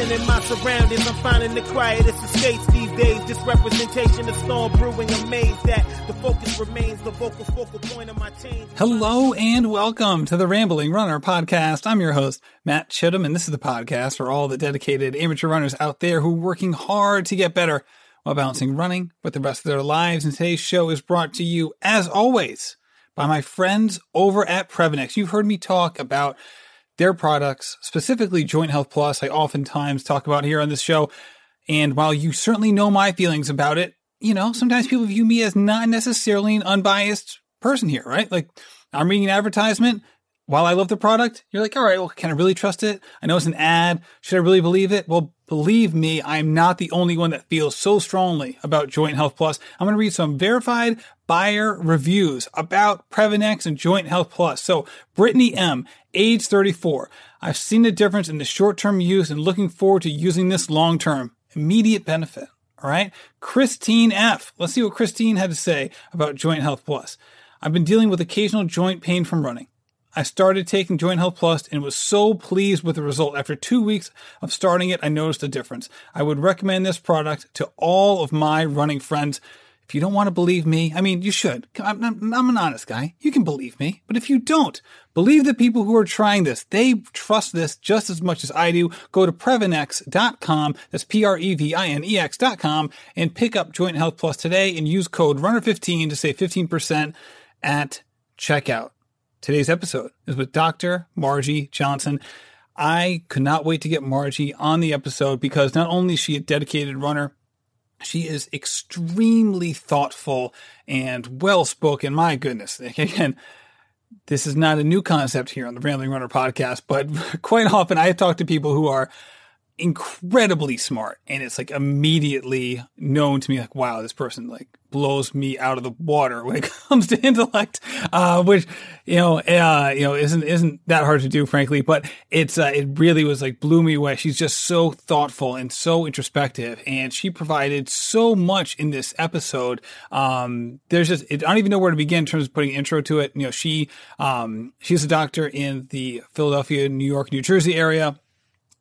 enterprising in my surroundings. I'm finding the quietest escapes these days. This representation of storm brewing. Amazed that the focus remains the vocal focal point of my change. Hello and welcome to the Rambling Runner podcast. I'm your host, Matt Chittum, and this is the podcast for all the dedicated amateur runners out there who are working hard to get better while balancing running with the rest of their lives. And today's show is brought to you, as always, by my friends over at Previnex. You've heard me talk about their products, specifically Joint Health Plus. I oftentimes talk about here on this show. And while you certainly know my feelings about it, you know, sometimes people view me as not necessarily an unbiased person here, right? Like I'm reading an advertisement. While I love the product, you're like, all right, well, can I really trust it? I know it's an ad. Should I really believe it? Well, believe me, I'm not the only one that feels so strongly about Joint Health Plus. I'm going to read some verified buyer reviews about Previnex and Joint Health Plus. So, Brittany M, age 34. I've seen the difference in the short term use and looking forward to using this long term. Immediate benefit. All right. Christine F. Let's see what Christine had to say about Joint Health Plus. I've been dealing with occasional joint pain from running. I started taking Joint Health Plus and was so pleased with the result. After two weeks of starting it, I noticed a difference. I would recommend this product to all of my running friends. If you don't want to believe me, I mean, you should. I'm, I'm, I'm, an honest guy. You can believe me. But if you don't, believe the people who are trying this. They trust this just as much as I do. Go to Previnex.com. That's P-R-E-V-I-N-E-X.com and pick up Joint Health Plus today and use code RUNNER15 to save 15% at checkout. Today's episode is with Dr. Margi Johnson. I could not wait to get Margi on the episode because not only is she a dedicated runner, she is extremely thoughtful and well spoken. My goodness. Again, this is not a new concept here on the Rambling Runner podcast, but quite often I talk to people who are incredibly smart and it's like immediately known to me like wow this person like blows me out of the water when it comes to intellect uh, which you know uh, you know isn't isn't that hard to do frankly but it's uh, it really was like blew me away. She's just so thoughtful and so introspective and she provided so much in this episode. Um, there's just I don't even know where to begin in terms of putting intro to it. You know she um, she's a doctor in the Philadelphia New York New Jersey area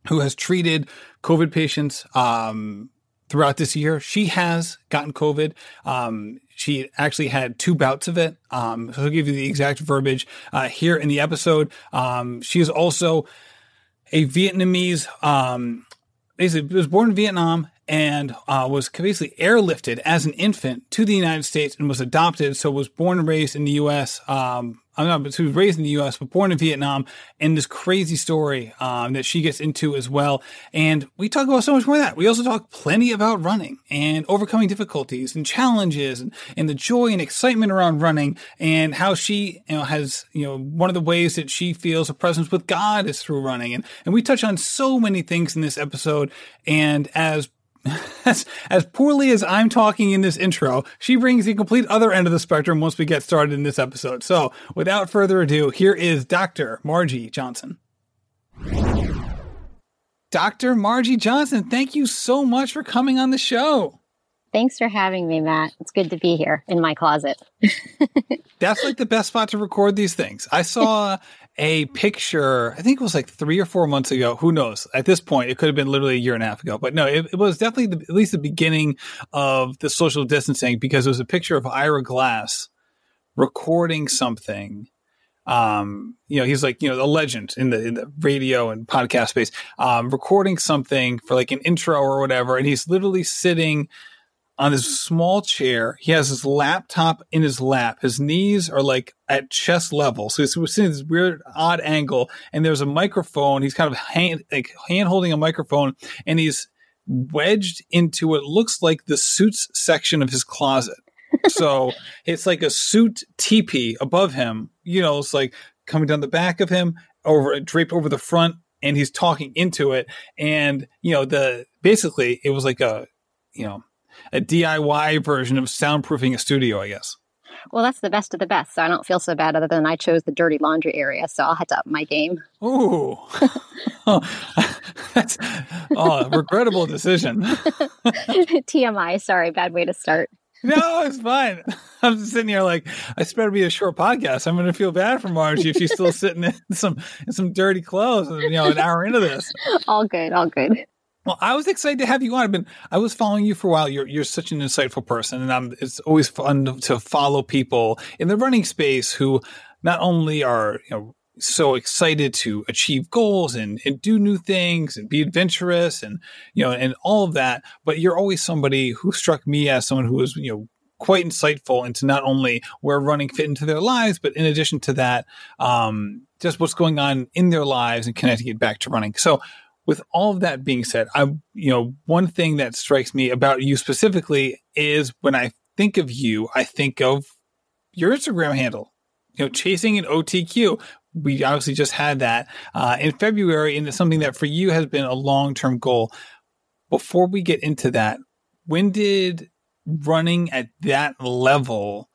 who has treated COVID patients um, throughout this year. She has gotten COVID. Um, she actually had two bouts of it. Um, so I'll give you the exact verbiage uh, here in the episode. Um, she is also a Vietnamese. Um, basically, was born in Vietnam and uh, was basically airlifted as an infant to the United States and was adopted. So was born and raised in the U.S. Um, I'm not, but she was raised in the U.S. but born in Vietnam. And this crazy story um, that she gets into as well. And we talk about so much more of that. We also talk plenty about running and overcoming difficulties and challenges and, and the joy and excitement around running and how she you know has you know one of the ways that she feels a presence with God is through running. And and we touch on so many things in this episode. And as as, as poorly as I'm talking in this intro, she brings the complete other end of the spectrum once we get started in this episode. So, without further ado, here is Dr. Margi Johnson. Dr. Margi Johnson, thank you so much for coming on the show. Thanks for having me, Matt. It's good to be here in my closet. That's like the best spot to record these things. I saw a picture, I think it was like three or four months ago. Who knows? At this point, it could have been literally a year and a half ago. But no, it, it was definitely the, at least the beginning of the social distancing because it was a picture of Ira Glass recording something. Um, you know, he's like, you know, a legend in the, in the radio and podcast space, um, recording something for like an intro or whatever. And he's literally sitting on this small chair. He has his laptop in his lap. His knees are like at chest level. So he's sitting this weird, odd angle. And there's a microphone. He's kind of hand, like hand holding a microphone and he's wedged into what looks like the suits section of his closet. so it's like a suit teepee above him. You know, it's like coming down the back of him over draped over the front and he's talking into it. And, you know, the basically it was like a, you know, a DIY version of soundproofing a studio, I guess. Well, that's the best of the best. So I don't feel so bad other than I chose the dirty laundry area. So I'll have to up my game. Ooh. oh, that's oh, regrettable decision. TMI. Sorry, bad way to start. no, it's fine. I'm just sitting here like I better be a short podcast. I'm going to feel bad for Margi if she's still sitting in some in some dirty clothes. You know, an hour into this. All good, all good. Well, I was excited to have you on. I've been I was following you for a while. You're you're such an insightful person, and I'm, it's always fun to follow people in the running space who not only are you know so excited to achieve goals and, and do new things and be adventurous and you know and all of that but you're always somebody who struck me as someone who was you know quite insightful into not only where running fit into their lives but in addition to that um, just what's going on in their lives and connecting it back to running so with all of that being said i you know one thing that strikes me about you specifically is when i think of you i think of your instagram handle you know, chasing an OTQ, we obviously just had that uh, in February, and it's something that for you has been a long term goal. Before we get into that, when did running at that level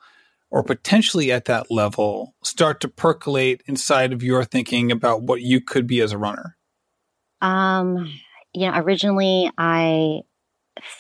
or potentially at that level start to percolate inside of your thinking about what you could be as a runner? Um, know, originally I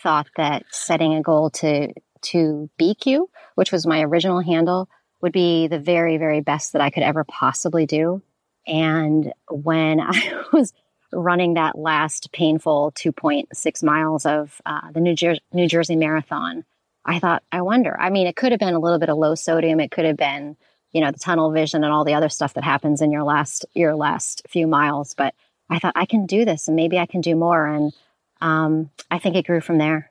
thought that setting a goal to to BQ, which was my original handle, would be the very, very best that I could ever possibly do. And when I was running that last painful 2.6 miles of uh, the New, Jer- New Jersey Marathon, I thought, I wonder. I mean, it could have been a little bit of low sodium. It could have been, you know, the tunnel vision and all the other stuff that happens in your last your last few miles. But I thought I can do this, and maybe I can do more. And um, I think it grew from there.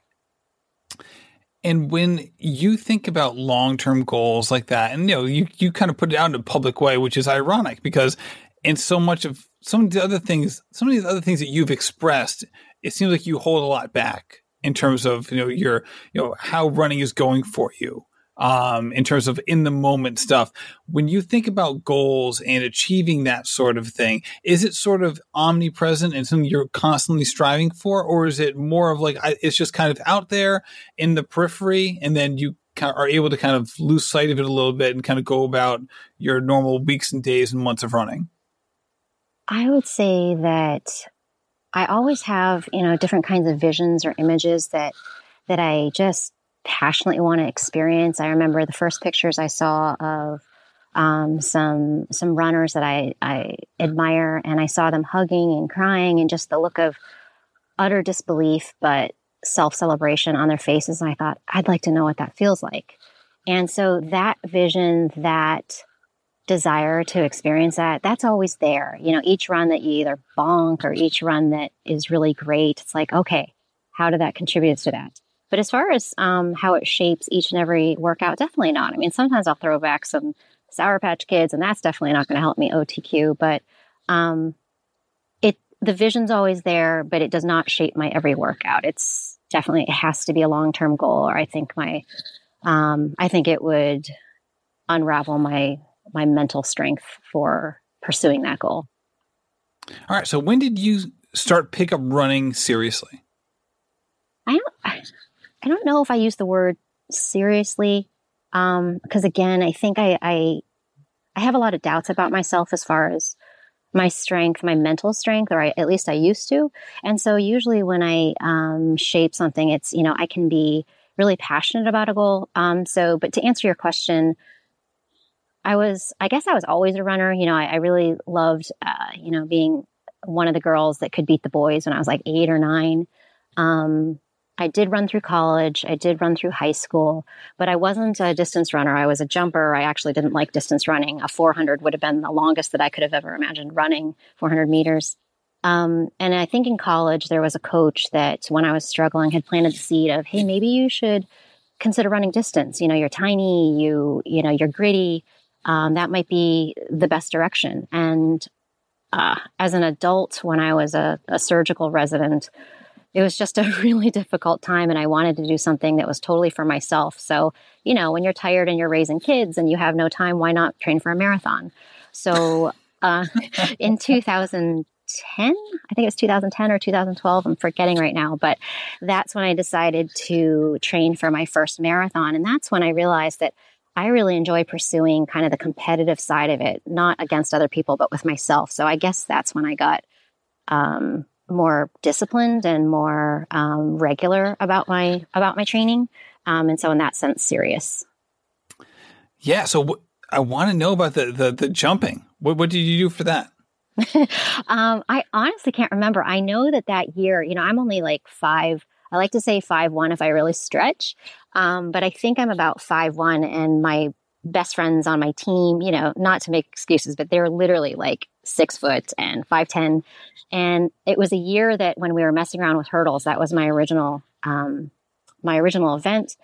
And when you think about long term goals like that, and you know, you, you kind of put it out in a public way, which is ironic because in so much of some of the other things, some of the other things that you've expressed, it seems like you hold a lot back in terms of, you know, your, you know, how running is going for you um, in terms of in the moment stuff. When you think about goals and achieving that sort of thing, is it sort of omnipresent and something you're constantly striving for, or is it more of like it's just kind of out there in the periphery, and then you are able to kind of lose sight of it a little bit and kind of go about your normal weeks and days and months of running? I would say that I always have, you know, different kinds of visions or images that that I just passionately want to experience. I remember the first pictures I saw of um, some some runners that I, I admire, and I saw them hugging and crying, and just the look of utter disbelief, but self celebration on their faces. And I thought, I'd like to know what that feels like. And so that vision, that desire to experience that, that's always there. You know, each run that you either bonk or each run that is really great, it's like, okay, how did that contribute to that? But as far as um, how it shapes each and every workout, definitely not. I mean, sometimes I'll throw back some Sour Patch Kids, and that's definitely not going to help me OTQ. But um, it the vision's always there, but it does not shape my every workout. It's definitely it has to be a long term goal, or I think my um, I think it would unravel my my mental strength for pursuing that goal. All right. So when did you start pick up running seriously? I don't. I don't know if I use the word seriously. Um, cause again, I think I, I, I have a lot of doubts about myself as far as my strength, my mental strength, or I, at least I used to. And so usually when I, um, shape something, it's, you know, I can be really passionate about a goal. Um, so, but to answer your question, I was, I guess I was always a runner. You know, I, I really loved, uh, you know, being one of the girls that could beat the boys when I was like eight or nine. Um, I did run through college. I did run through high school, but I wasn't a distance runner. I was a jumper. I actually didn't like distance running. A 400 would have been the longest that I could have ever imagined running 400 meters. Um, and I think in college, there was a coach that when I was struggling had planted the seed of, hey, maybe you should consider running distance. You know, you're tiny, you, you know, you're gritty. Um, that might be the best direction. And uh, as an adult, when I was a, a surgical resident, it was just a really difficult time and I wanted to do something that was totally for myself. So, you know, when you're tired and you're raising kids and you have no time, why not train for a marathon? So, uh, in 2010, I think it was 2010 or 2012, I'm forgetting right now, but that's when I decided to train for my first marathon. And that's when I realized that I really enjoy pursuing kind of the competitive side of it, not against other people, but with myself. So I guess that's when I got um, more disciplined and more um, regular about my about my training. Um, and so, in that sense, serious. Yeah. So w- I want to know about the, the, the jumping. What, what did you do for that? um, I honestly can't remember. I know that that year, you know, I'm only like five. I like to say five one if I really stretch, um, but I think I'm about five one, and my best friends on my team, you know, not to make excuses, but they're literally like six foot and five ten, and it was a year that when we were messing around with hurdles, that was my original. Um, my original event,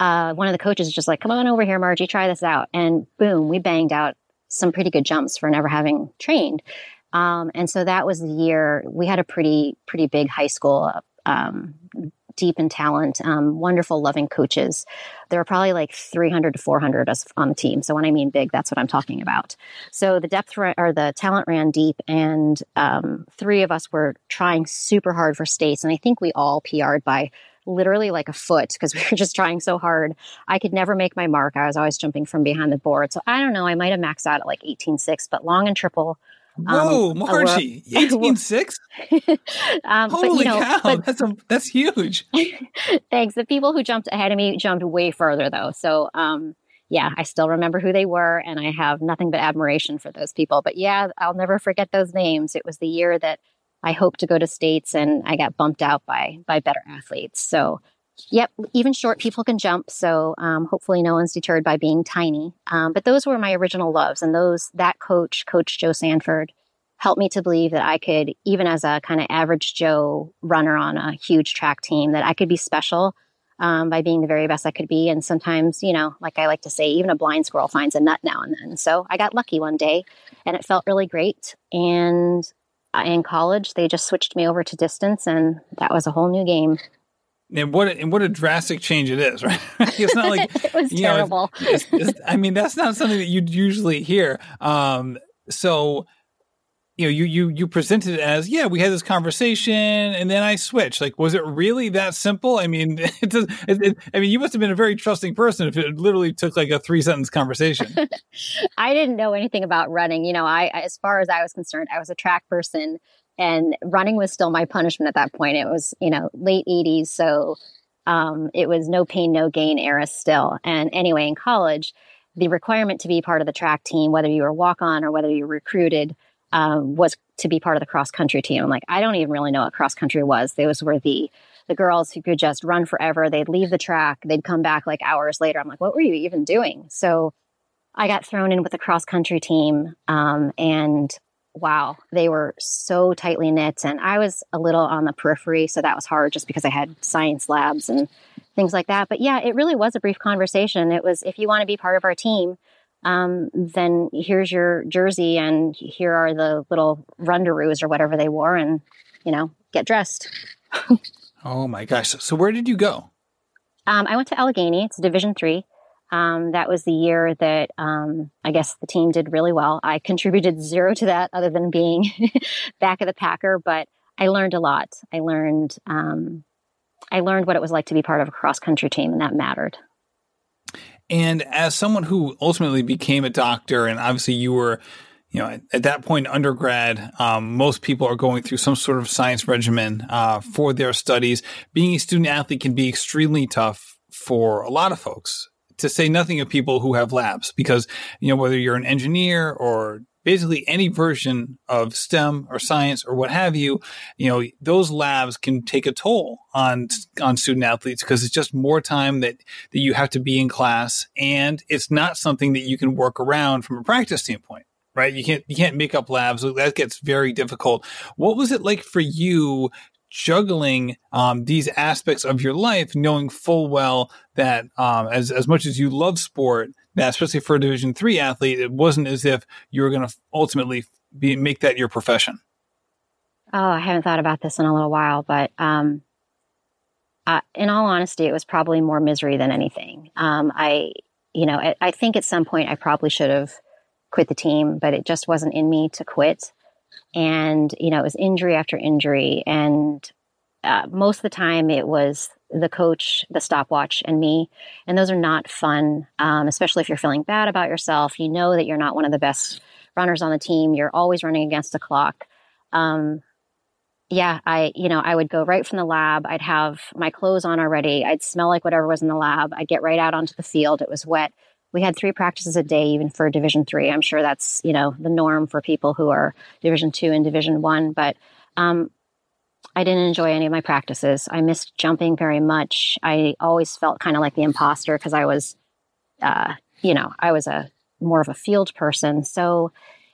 uh, one of the coaches was just like, come on over here, Margi, try this out. And boom, we banged out some pretty good jumps for never having trained. Um, and so that was the year we had a pretty, pretty big high school, um, deep in talent, um, wonderful, loving coaches. There are probably like 300 to 400 us on the team. So when I mean big, that's what I'm talking about. So the depth ra- or the talent ran deep, and um, three of us were trying super hard for states. And I think we all PR'd by literally like a foot because we were just trying so hard. I could never make my mark. I was always jumping from behind the board. So I don't know. I might have maxed out at like 18.6, but long and triple Whoa, um, Margi, eighteen six. um, Holy but, you know, cow, but, that's a, that's huge. thanks. The people who jumped ahead of me jumped way further though. So um, yeah, I still remember who they were, and I have nothing but admiration for those people. But yeah, I'll never forget those names. It was the year that I hoped to go to states, and I got bumped out by by better athletes. So Yep, even short people can jump. So um, hopefully, no one's deterred by being tiny. Um, but those were my original loves, and those that coach, Coach Joe Sanford, helped me to believe that I could, even as a kind of average Joe runner on a huge track team, that I could be special um, by being the very best I could be. And sometimes, you know, like I like to say, even a blind squirrel finds a nut now and then. So I got lucky one day, and it felt really great. And uh, in college, they just switched me over to distance, and that was a whole new game. And what and what a drastic change it is, right? it's not like it was terrible. Know, it's, it's, I mean, that's not something that you'd usually hear. Um, so you know, you you you presented it as, yeah, we had this conversation, and then I switched. Like, was it really that simple? I mean, it, does, it, it, I mean, you must have been a very trusting person if it literally took like a three sentence conversation. I didn't know anything about running. You know, I as far as I was concerned, I was a track person and running was still my punishment at that point. It was, you know, late 80s. So um, it was no pain, no gain era still. And anyway, in college, the requirement to be part of the track team, whether you were walk on or whether you were recruited, um, was to be part of the cross country team. I'm like, I don't even really know what cross country was. Those were the the girls who could just run forever. They'd leave the track, they'd come back like hours later. I'm like, what were you even doing? So I got thrown in with the cross country team, um, and wow, they were so tightly knit. And I was a little on the periphery, so that was hard just because I had science labs and things like that. But yeah, it really was a brief conversation. It was, if you want to be part of our team, um, then here's your jersey and here are the little rundaroos or whatever they wore, and you know, get dressed. oh my gosh! So where did you go? Um, I went to Allegheny. It's Division three. Um, that was the year that um, I guess the team did really well. I contributed zero to that other than being back of the Packer, but I learned a lot. I learned um, I learned what it was like to be part of a cross country team, and that mattered. And as someone who ultimately became a doctor, and obviously you were, you know, at, at that point undergrad, um, most people are going through some sort of science regimen uh, for their studies. Being a student athlete can be extremely tough for a lot of folks to say nothing of people who have labs because, you know, whether you're an engineer or basically any version of STEM or science or what have you, you know, those labs can take a toll on on student athletes because it's just more time that that you have to be in class and it's not something that you can work around from a practice standpoint. Right. You can't, you can't make up labs. That gets very difficult. What was it like for you juggling um, these aspects of your life, knowing full well that um, as as much as you love sport, that especially for a Division three athlete, it wasn't as if you were going to ultimately be, make that your profession. Oh, I haven't thought about this in a little while, but um, uh, in all honesty, it was probably more misery than anything. Um, I, you know, I, I think at some point I probably should have quit the team, but it just wasn't in me to quit and you know it was injury after injury and uh, most of the time it was the coach the stopwatch and me and those are not fun um, especially if you're feeling bad about yourself you know that you're not one of the best runners on the team you're always running against the clock um, yeah, I, you know, I would go right from the lab. I'd have my clothes on already. I'd smell like whatever was in the lab. I'd get right out onto the field. It was wet. We had three practices a day, even for Division three. I'm sure that's you know the norm for people who are Division two and Division one. But um, I didn't enjoy any of my practices. I missed jumping very much. I always felt kind of like the imposter because I was, uh, you know, I was a more of a field person. So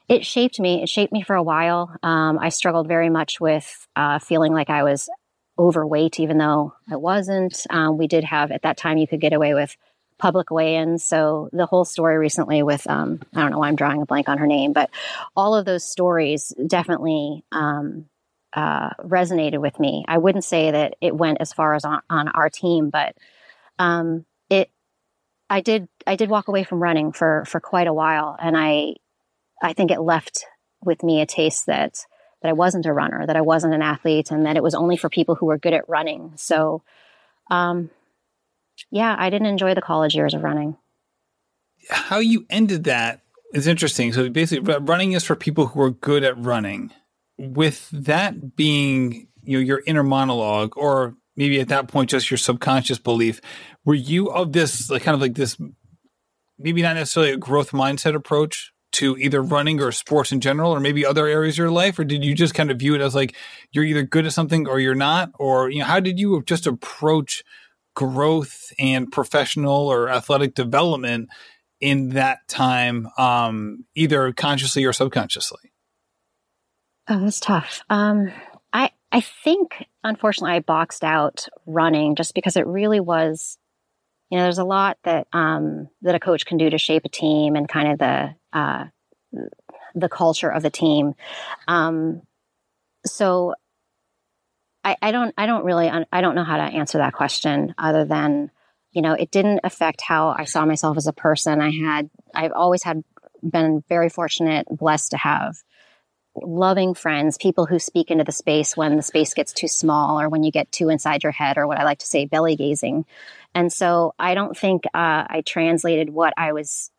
it shaped me. It shaped me for a while. Um, I struggled very much with uh, feeling like I was overweight, even though I wasn't. Um, we did have at that time you could get away with public weigh-ins. So the whole story recently with um, I don't know why I'm drawing a blank on her name, but all of those stories definitely um, uh, resonated with me. I wouldn't say that it went as far as on, on our team, but um, it. I did. I did walk away from running for for quite a while, and I, I think it left with me a taste that that I wasn't a runner, that I wasn't an athlete, and that it was only for people who were good at running. So, um, yeah, I didn't enjoy the college years of running. How you ended that is interesting. So basically, running is for people who are good at running with that being you know your inner monologue or maybe at that point just your subconscious belief were you of this like kind of like this maybe not necessarily a growth mindset approach to either running or sports in general or maybe other areas of your life or did you just kind of view it as like you're either good at something or you're not or you know how did you just approach growth and professional or athletic development in that time um, either consciously or subconsciously Oh, that's tough. Um, I I think unfortunately I boxed out running just because it really was. You know, there's a lot that um, that a coach can do to shape a team and kind of the uh, the culture of the team. Um, so I, I don't I don't really I don't know how to answer that question other than you know it didn't affect how I saw myself as a person. I had I've always had been very fortunate, blessed to have loving friends, people who speak into the space when the space gets too small or when you get too inside your head, or what I like to say, belly gazing. And so I don't think uh, I translated what I was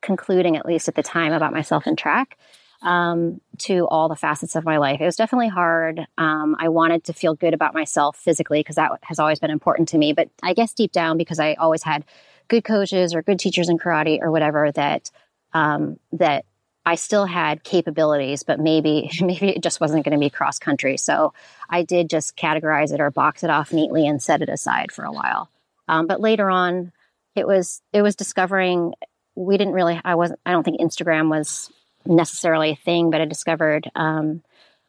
concluding, at least at the time, about myself in track um, to all the facets of my life. It was definitely hard. Um, I wanted to feel good about myself physically because that has always been important to me. But I guess deep down, because I always had good coaches or good teachers in karate or whatever, that um, that I still had capabilities, but maybe maybe it just wasn't going to be cross country. So I did just categorize it or box it off neatly and set it aside for a while. Um, but later on, it was it was discovering we didn't really. I wasn't. I don't think Instagram was necessarily a thing, but I discovered um,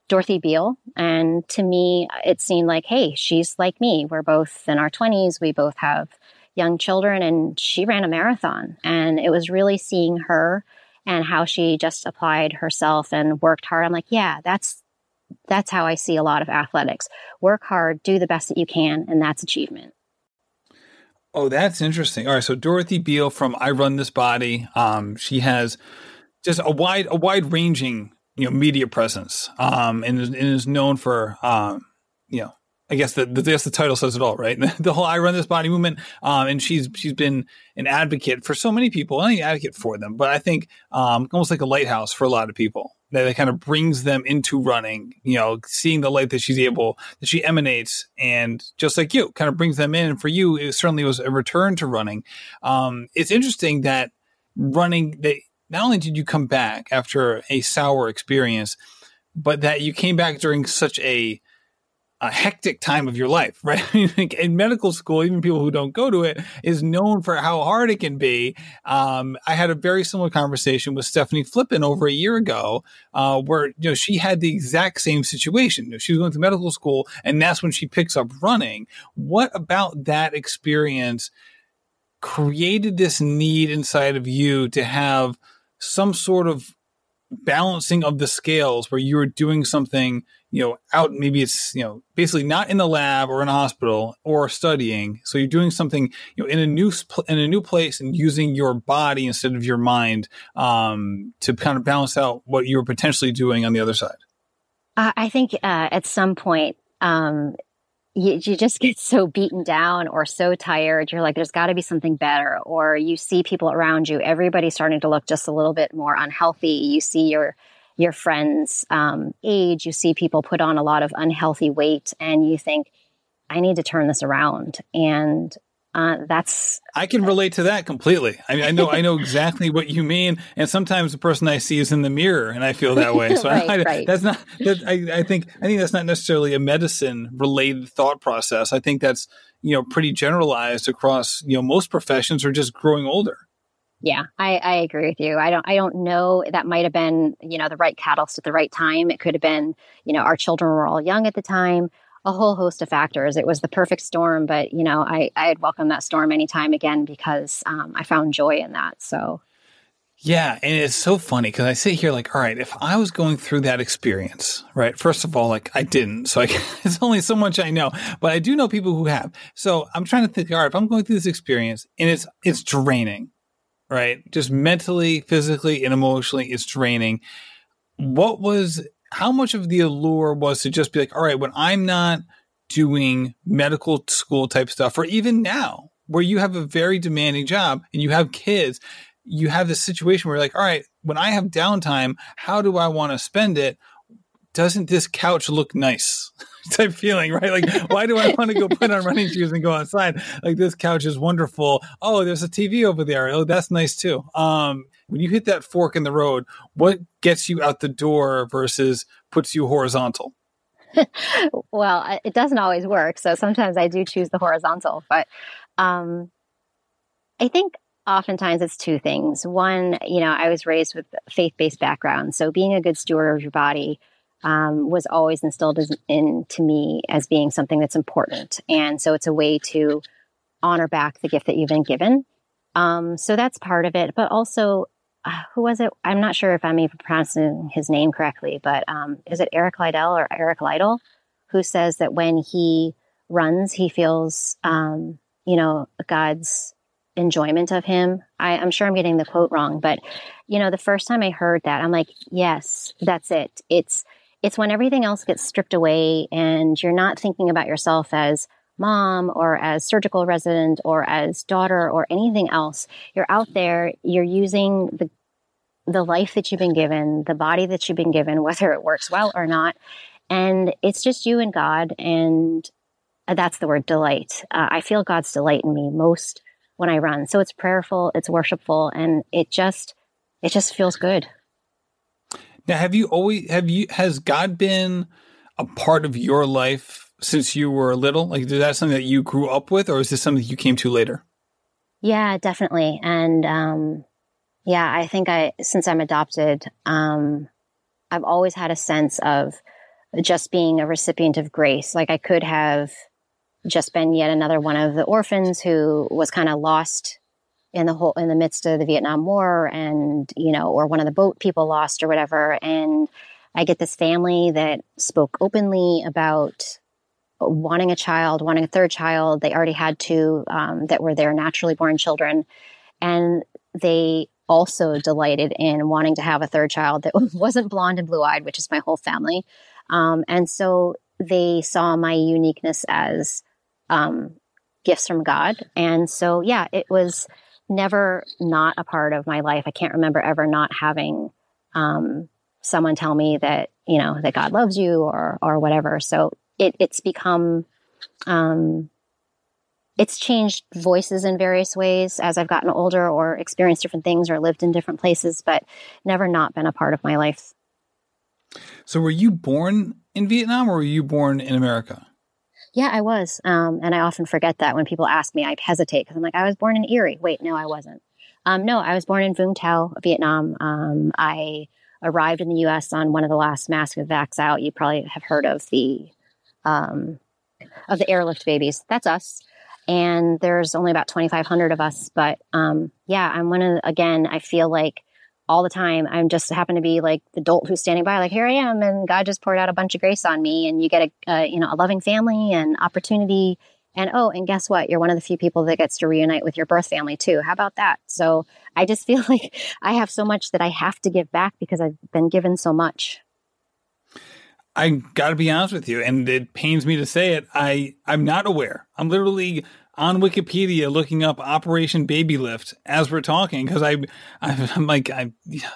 Dorothy Beal, and to me, it seemed like, hey, she's like me. We're both in our twenties. We both have young children, and she ran a marathon, and it was really seeing her and how she just applied herself and worked hard. I'm like, yeah, that's that's how I see a lot of athletics. Work hard, do the best that you can, and that's achievement. Oh, that's interesting. All right, so Dorothy Beal from I Run This Body, um, she has just a wide a wide ranging you know media presence, um, and, is, and is known for um, you know I guess the, the, guess the title says it all, right? The, whole "I run this body" movement, um, and she's she's been an advocate for so many people. Not an advocate for them, but I think um, almost like a lighthouse for a lot of people. That it kind of brings them into running. You know, seeing the light that she's able that she emanates, and just like you, kind of brings them in. And for you, it certainly was a return to running. Um, it's interesting that running. That not only did you come back after a sour experience, but that you came back during such a a hectic time of your life, right? in medical school, even people who don't go to it is known for how hard it can be. Um, I had a very similar conversation with Stephanie Flippin over a year ago, uh, where you know she had the exact same situation. She was going to medical school, and that's when she picks up running. What about that experience created this need inside of you to have some sort of balancing of the scales where you're doing something? you know, out, maybe it's, you know, basically not in the lab or in a hospital or studying. So you're doing something, you know, in a new, in a new place and using your body instead of your mind, um, to kind of balance out what you're potentially doing on the other side. I think, uh, at some point, um, you, you, just get so beaten down or so tired. You're like, there's got to be something better. Or you see people around you, everybody starting to look just a little bit more unhealthy. You see your your friends um, age, you see people put on a lot of unhealthy weight, and you think, I need to turn this around. And uh, that's I can relate to that completely. I mean, I know I know exactly what you mean, and sometimes the person I see is in the mirror, and I feel that way. So right, I, right. that's not. That, I, I think I think that's not necessarily a medicine related thought process. I think that's you know pretty generalized across you know most professions are just growing older. Yeah, I, I agree with you. I don't I don't know. That might have been you know the right catalyst at the right time. It could have been you know our children were all young at the time a whole host of factors. It was the perfect storm, but you know, I I'd welcome that storm anytime again because um, I found joy in that. So. Yeah, and it's so funny because I sit here like, all right, if I was going through that experience, right? First of all, like I didn't, so I, it's only so much I know, but I do know people who have. So I'm trying to think, all right, if I'm going through this experience and it's it's draining, right? Just mentally, physically, and emotionally, it's draining. What was how much of the allure was to just be like, all right, when I'm not doing medical school type stuff, or even now where you have a very demanding job and you have kids, you have this situation where you're like, all right, when I have downtime, how do I want to spend it? Doesn't this couch look nice? type feeling, right? Like, why do I want to go put on running shoes and go outside? Like, this couch is wonderful. Oh, there's a TV over there. Oh, that's nice too. Um, when you hit that fork in the road, what gets you out the door versus puts you horizontal? well, it doesn't always work. So sometimes I do choose the horizontal, but um, I think oftentimes it's two things. One, you know, I was raised with faith based background. So being a good steward of your body um, was always instilled into me as being something that's important. And so it's a way to honor back the gift that you've been given. Um, so that's part of it. But also, uh, who was it? I'm not sure if I'm even pronouncing his name correctly, but um, is it Eric Liddell or Eric Liddell who says that when he runs, he feels, um, you know, God's enjoyment of him. I, I'm sure I'm getting the quote wrong, but you know, the first time I heard that, I'm like, yes, that's it. It's it's when everything else gets stripped away and you're not thinking about yourself as mom or as surgical resident or as daughter or anything else. You're out there, you're using the the life that you've been given, the body that you've been given, whether it works well or not. And it's just you and God. And that's the word delight. Uh, I feel God's delight in me most when I run. So it's prayerful, it's worshipful, and it just, it just feels good. Now, have you always, have you, has God been a part of your life since you were little? Like, is that something that you grew up with, or is this something you came to later? Yeah, definitely. And um, yeah, I think I, since I'm adopted, um, I've always had a sense of just being a recipient of grace. Like I could have just been yet another one of the orphans who was kind of lost in the whole in the midst of the Vietnam War, and you know, or one of the boat people lost or whatever. And I get this family that spoke openly about wanting a child, wanting a third child. They already had two um, that were their naturally born children. And they also delighted in wanting to have a third child that wasn't blonde and blue eyed, which is my whole family. Um, and so they saw my uniqueness as um, gifts from God. And so, yeah, it was never not a part of my life. I can't remember ever not having um, someone tell me that, you know, that God loves you or, or whatever. So it, it's become um, it's changed voices in various ways as I've gotten older or experienced different things or lived in different places, but never not been a part of my life. So, were you born in Vietnam or were you born in America? Yeah, I was. Um, and I often forget that when people ask me, I hesitate because I'm like, I was born in Erie. Wait, no, I wasn't. Um, no, I was born in Vung Tau, Vietnam. Um, I arrived in the U.S. on one of the last massive vacs out. You probably have heard of the um, of the airlift babies. That's us. And there's only about 2,500 of us. But um, yeah, I'm one of, again, I feel like all the time I'm just happen to be like the adult who's standing by, like, here I am. And God just poured out a bunch of grace on me. And you get a, you know, a loving family and opportunity. And oh, and guess what? You're one of the few people that gets to reunite with your birth family too. How about that? So I just feel like I have so much that I have to give back because I've been given so much. I got to be honest with you, and it pains me to say it. I I'm not aware. I'm literally on Wikipedia looking up Operation Babylift as we're talking because I, I'm like, I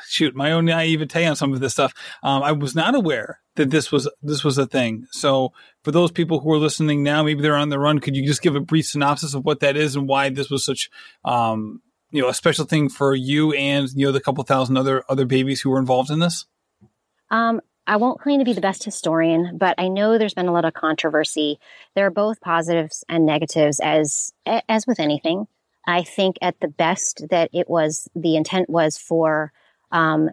shoot my own naivete on some of this stuff. Um, I was not aware that this was this was a thing. So for those people who are listening now, maybe they're on the run. Could you just give a brief synopsis of what that is and why this was such, um, you know, a special thing for you and you know the couple thousand other other babies who were involved in this? Um, I won't claim to be the best historian, but I know there's been a lot of controversy. There are both positives and negatives, as as with anything. I think at the best that it was the intent was for um,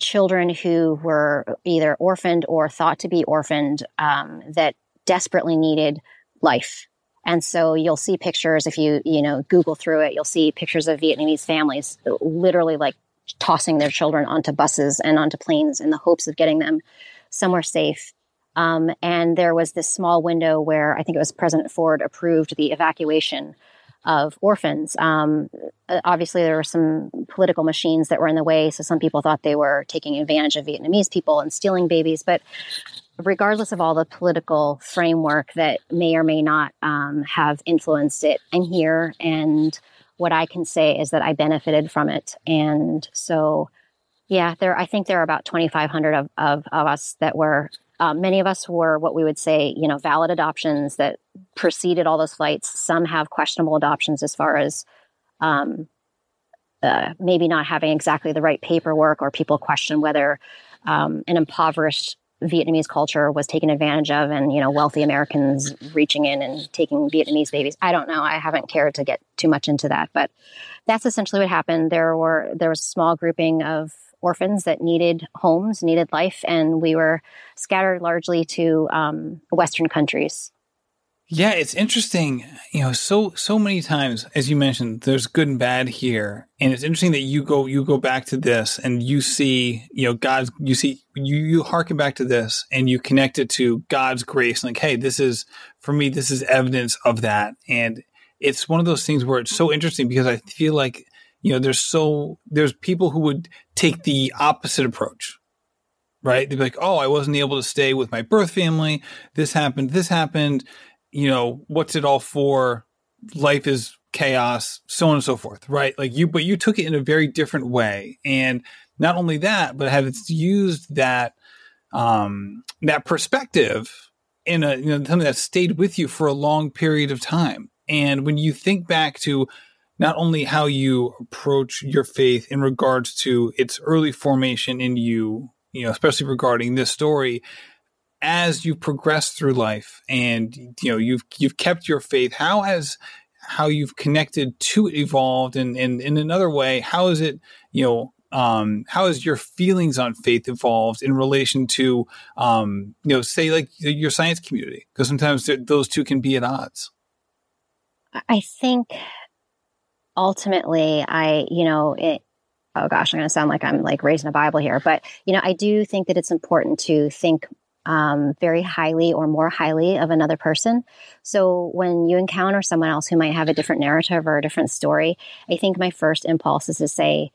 children who were either orphaned or thought to be orphaned um, that desperately needed life. And so you'll see pictures if you you know Google through it, you'll see pictures of Vietnamese families literally like tossing their children onto buses and onto planes in the hopes of getting them somewhere safe. Um, and there was this small window where I think it was President Ford approved the evacuation of orphans. Um, uh, obviously, there were some political machines that were in the way, so some people thought they were taking advantage of Vietnamese people and stealing babies. But regardless of all the political framework that may or may not um, have influenced it, I'm here and what I can say is that I benefited from it. And so, yeah, there, I think there are about 2,500 of, of, of us that were, uh, many of us were what we would say, you know, valid adoptions that preceded all those flights. Some have questionable adoptions as far as, um, uh, maybe not having exactly the right paperwork or people question whether um, an impoverished Vietnamese culture was taken advantage of and, you know, wealthy Americans reaching in and taking Vietnamese babies. I don't know. I haven't cared to get too much into that, but that's essentially what happened. There were, there was a small grouping of orphans that needed homes, needed life, and we were scattered largely to um, Western countries. Yeah, it's interesting. You know, so so many times, as you mentioned, there's good and bad here, and it's interesting that you go you go back to this and you see, you know, God's you see you you harken back to this and you connect it to God's grace. Like, hey, this is for me, this is evidence of that, and it's one of those things where it's so interesting because I feel like you know there's so there's people who would take the opposite approach right? They'd be like, oh, I wasn't able to stay with my birth family. This happened. This happened you know, what's it all for? Life is chaos, so on and so forth, right? Like you, but you took it in a very different way. And not only that, but have used that, um, that perspective in a, you know, something that stayed with you for a long period of time. And when you think back to not only how you approach your faith in regards to its early formation in you, you know, especially regarding this story, as you progress through life and you know you've you've kept your faith how has how you've connected to it evolved and, and in another way how is it you know um, how has your feelings on faith evolved in relation to um, you know say like your science community? Because sometimes those two can be at odds. I think ultimately i you know it oh gosh i'm going to sound like i'm like raising a bible here but you know i do think that it's important to think um, very highly or more highly of another person. So when you encounter someone else who might have a different narrative or a different story, I think my first impulse is to say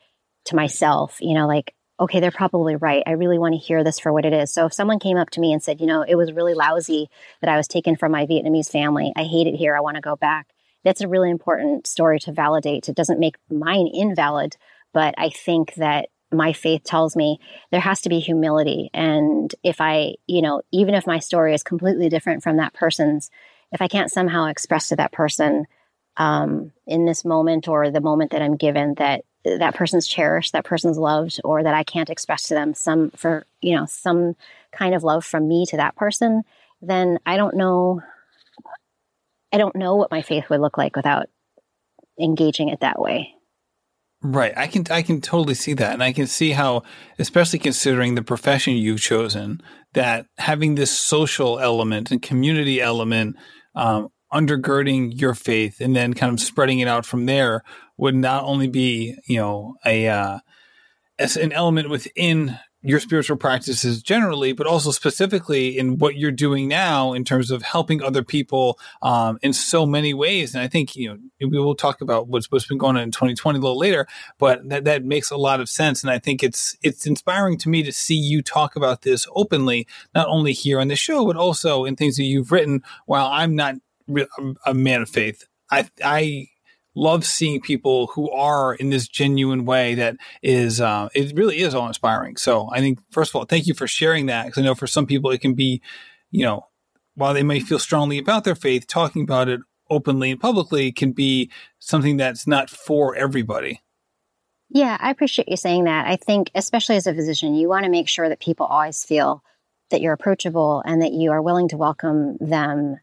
to myself, you know, like, okay, they're probably right. I really want to hear this for what it is. So if someone came up to me and said, you know, it was really lousy that I was taken from my Vietnamese family, I hate it here, I want to go back. That's a really important story to validate. It doesn't make mine invalid, but I think that my faith tells me there has to be humility. And if I, you know, even if my story is completely different from that person's, if I can't somehow express to that person um, in this moment or the moment that I'm given that that person's cherished, that person's loved, or that I can't express to them some for, you know, some kind of love from me to that person, then I don't know. I don't know what my faith would look like without engaging it that way. Right. I can I can totally see that. And I can see how, especially considering the profession you've chosen, that having this social element and community element um, undergirding your faith and then kind of spreading it out from there would not only be, you know, a uh, as an element within your spiritual practices generally, but also specifically in what you're doing now in terms of helping other people um, in so many ways. And I think you know we will talk about what's what's been going on in 2020 a little later, but that that makes a lot of sense. And I think it's it's inspiring to me to see you talk about this openly, not only here on the show, but also in things that you've written. While I'm not a man of faith, I I love seeing people who are in this genuine way that is uh, it really is all inspiring. So I think first of all, thank you for sharing that because I know for some people it can be, you know, while they may feel strongly about their faith, talking about it openly and publicly can be something that's not for everybody. Yeah, I appreciate you saying that. I think, especially as a physician, you want to make sure that people always feel that you're approachable and that you are willing to welcome them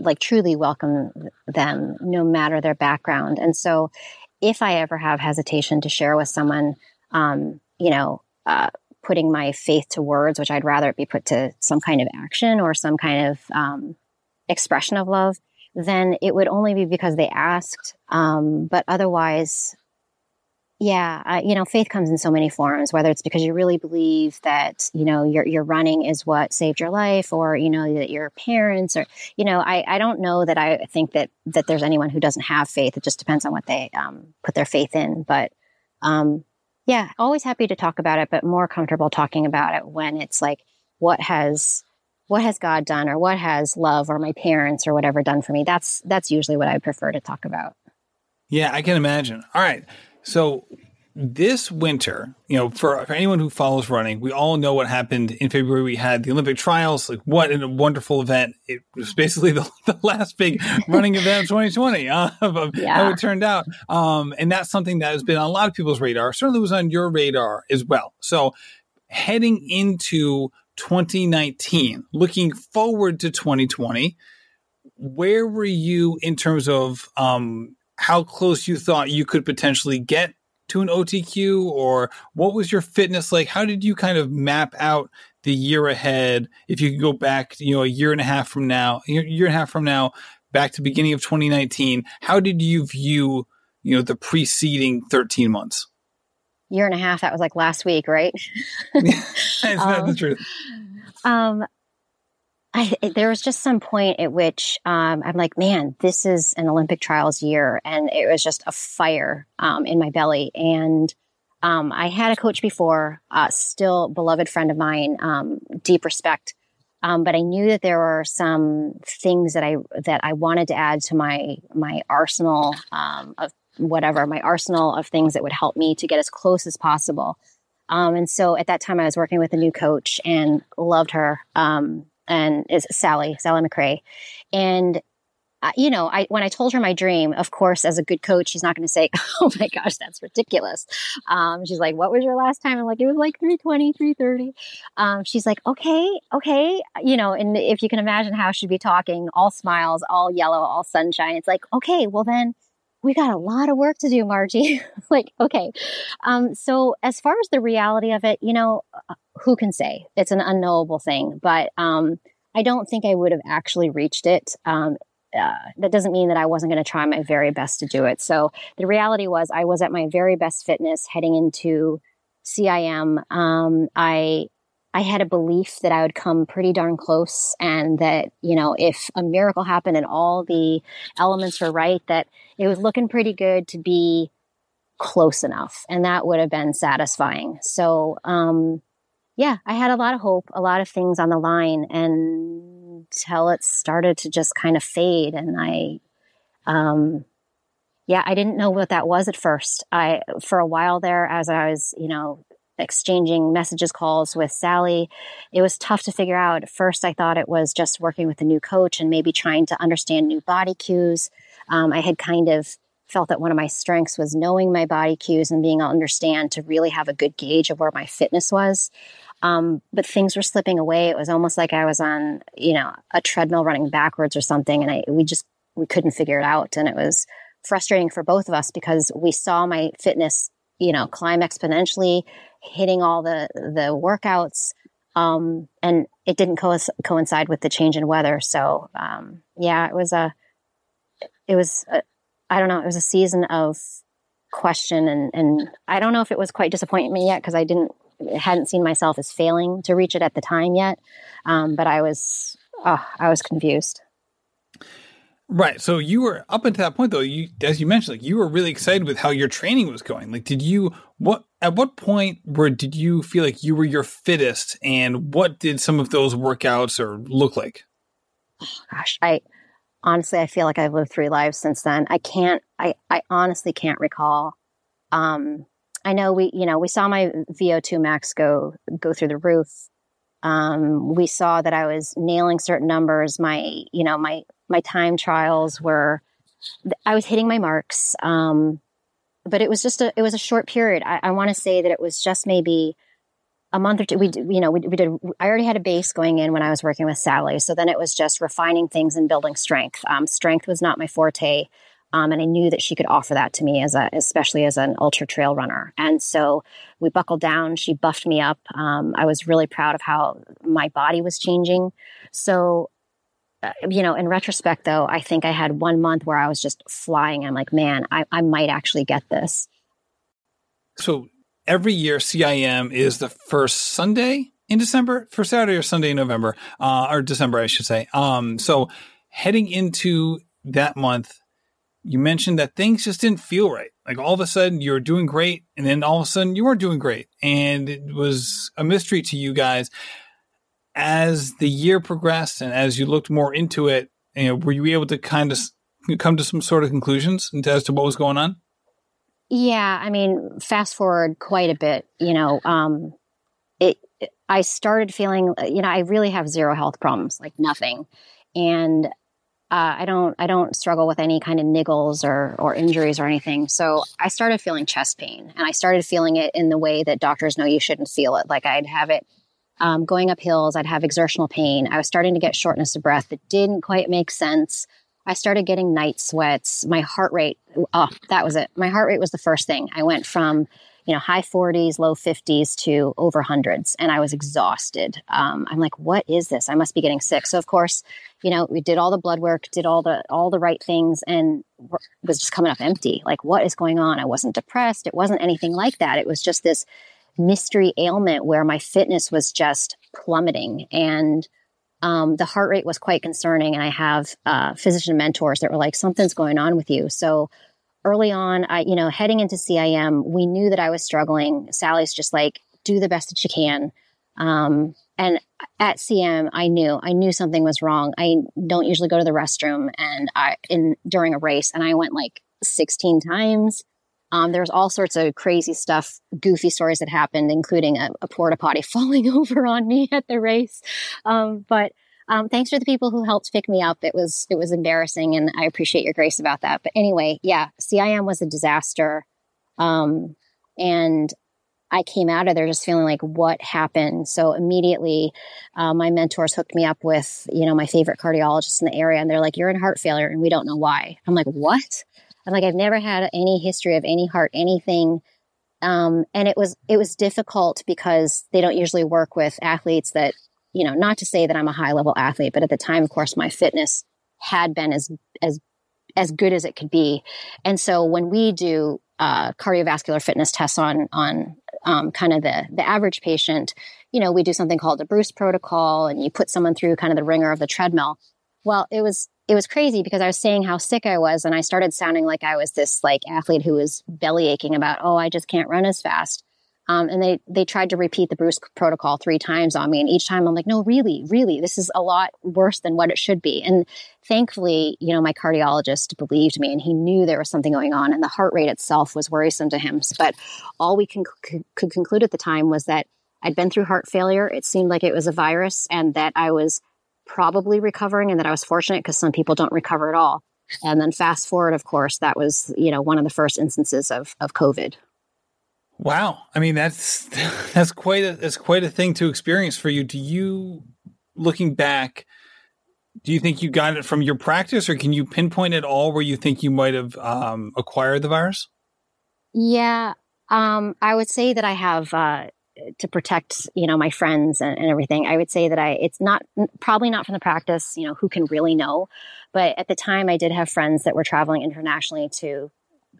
like truly welcome them no matter their background. And so if I ever have hesitation to share with someone, um, you know, uh, putting my faith to words, which I'd rather it be put to some kind of action or some kind of um, expression of love, then it would only be because they asked. Um, but otherwise, yeah, uh, you know, faith comes in so many forms. Whether it's because you really believe that you know your your running is what saved your life, or you know that your parents, or you know, I I don't know that I think that that there's anyone who doesn't have faith. It just depends on what they um, put their faith in. But um, yeah, always happy to talk about it, but more comfortable talking about it when it's like what has what has God done, or what has love, or my parents, or whatever done for me. That's that's usually what I prefer to talk about. Yeah, I can imagine. All right. So this winter, you know, for, for anyone who follows running, we all know what happened in February. We had the Olympic trials. Like, what a wonderful event! It was basically the, the last big running event of 2020 uh, of, yeah. how it turned out. Um, and that's something that has been on a lot of people's radar. Certainly was on your radar as well. So, heading into 2019, looking forward to 2020, where were you in terms of um, how close you thought you could potentially get to an OTQ or what was your fitness like? How did you kind of map out the year ahead? If you could go back, you know, a year and a half from now, a year and a half from now, back to beginning of 2019, how did you view, you know, the preceding 13 months? Year and a half. That was like last week, right? That's um, not the um, truth. Um, I, there was just some point at which um, I'm like, man, this is an Olympic trials year. And it was just a fire um, in my belly. And um, I had a coach before, uh, still beloved friend of mine, um, deep respect. Um, but I knew that there were some things that I that I wanted to add to my my arsenal um, of whatever my arsenal of things that would help me to get as close as possible. and so at that time, I was working with a new coach and loved her. And is Sally, Sally McRae. And you know, I when I told her my dream, of course, as a good coach, she's not going to say, "Oh my gosh, that's ridiculous." Um, she's like, "What was your last time?" I'm like, "It was like 320, 330." Um, she's like, "Okay, okay," you know, and if you can imagine how she'd be talking, all smiles, all yellow, all sunshine. It's like, okay, well then, we got a lot of work to do, Margi. like, okay. Um, so as far as the reality of it, you know, uh, who can say? It's an unknowable thing, but um, I don't think I would have actually reached it. Um, uh, that doesn't mean that I wasn't going to try my very best to do it. So the reality was, I was at my very best fitness heading into CIM. Um, I I had a belief that I would come pretty darn close and that, you know, if a miracle happened and all the elements were right, that it was looking pretty good to be close enough. And that would have been satisfying. So, um, yeah, I had a lot of hope, a lot of things on the line until it started to just kind of fade. And I, um, yeah, I didn't know what that was at first. I, for a while there, as I was, you know, exchanging messages calls with Sally, it was tough to figure out. At first, I thought it was just working with a new coach and maybe trying to understand new body cues. Um, I had kind of felt that one of my strengths was knowing my body cues and being able to understand to really have a good gauge of where my fitness was. Um, but things were slipping away. It was almost like I was on, you know, a treadmill running backwards or something, and I we just we couldn't figure it out, and it was frustrating for both of us because we saw my fitness, you know, climb exponentially, hitting all the the workouts, um, and it didn't co- coincide with the change in weather. So um, yeah, it was a it was I don't know it was a season of question and and I don't know if it was quite disappointing me yet because I didn't hadn't seen myself as failing to reach it at the time yet, um, but I was oh, I was confused. Right. So you were up until that point, though. You, as you mentioned, like you were really excited with how your training was going. Like, did you what at what point where did you feel like you were your fittest, and what did some of those workouts or look like? Gosh, I honestly, I feel like I've lived three lives since then. I can't, I, I honestly can't recall. Um, I know we, you know, we saw my VO2 max go, go through the roof. Um, we saw that I was nailing certain numbers. My, you know, my, my time trials were, I was hitting my marks. Um, but it was just a, it was a short period. I, I want to say that it was just maybe a month or two, we, you know, we, we did, I already had a base going in when I was working with Sally. So then it was just refining things and building strength. Um, strength was not my forte. Um, and I knew that she could offer that to me as a, especially as an ultra trail runner. And so we buckled down. She buffed me up. Um, I was really proud of how my body was changing. So, you know, in retrospect, though, I think I had one month where I was just flying. I'm like, man, I, I might actually get this. So every year CIM is the first Sunday in December, for Saturday or Sunday in November, uh, or December, I should say. Um, so heading into that month, you mentioned that things just didn't feel right. Like all of a sudden you're doing great, and then all of a sudden you weren't doing great, and it was a mystery to you guys. As the year progressed and as you looked more into it, you know, were you able to kind of come to some sort of conclusions as to what was going on? Yeah, I mean, fast forward quite a bit, you know, um, it, I started feeling, you know, I really have zero health problems, like nothing. And uh, I don't, I don't struggle with any kind of niggles or, or injuries or anything. So I started feeling chest pain and I started feeling it in the way that doctors know you shouldn't feel it. Like I'd have it um, going up hills, I'd have exertional pain. I was starting to get shortness of breath that didn't quite make sense. I started getting night sweats. My heart rate, oh, that was it. My heart rate was the first thing. I went from, you know, high 40s, low 50s to over hundreds, and I was exhausted. Um, I'm like, what is this? I must be getting sick. So of course, you know, we did all the blood work, did all the all the right things, and was just coming up empty. Like, what is going on? I wasn't depressed. It wasn't anything like that. It was just this mystery ailment where my fitness was just plummeting and um, the heart rate was quite concerning. And I have uh, physician mentors that were like, something's going on with you. So early on, I, you know, heading into CIM, we knew that I was struggling. Sally's just like, do the best that you can. Um, and at CM, I knew, I knew something was wrong. I don't usually go to the restroom and I, in, during a race and I went like 16 times. Um, there's all sorts of crazy stuff, goofy stories that happened, including a, a porta potty falling over on me at the race. Um, but um, thanks to the people who helped pick me up. It was it was embarrassing, and I appreciate your grace about that. But anyway, yeah, CIM was a disaster, um, and I came out of there just feeling like what happened. So immediately, uh, my mentors hooked me up with you know my favorite cardiologist in the area, and they're like, "You're in heart failure, and we don't know why." I'm like, "What?" I'm like, I've never had any history of any heart, anything. Um, and it was, it was difficult because they don't usually work with athletes that, you know, not to say that I'm a high level athlete, but at the time, of course, my fitness had been as, as, as good as it could be. And so when we do, uh, cardiovascular fitness tests on, on, um, kind of the, the average patient, you know, we do something called the Bruce protocol and you put someone through kind of the ringer of the treadmill. Well, it was it was crazy because I was saying how sick I was and I started sounding like I was this like athlete who was belly aching about, oh, I just can't run as fast. Um, and they they tried to repeat the Bruce protocol three times on me, and each time I'm like, no, really, really, this is a lot worse than what it should be. And thankfully, you know, my cardiologist believed me, and he knew there was something going on, and the heart rate itself was worrisome to him. But all we could, could conclude at the time was that I'd been through heart failure. It seemed like it was a virus, and that I was probably recovering and that I was fortunate because some people don't recover at all. And then fast forward, of course, that was, you know, one of the first instances of, of COVID. Wow. I mean, that's, that's quite a, that's quite a thing to experience for you. Do you, looking back, do you think you got it from your practice or can you pinpoint it all where you think you might have um, acquired the virus? Yeah. Um, I would say that I have, uh, to protect you know my friends and, and, everything i would say that i it's not probably not from the practice you know who can really know. But at the time i did have friends that were traveling internationally to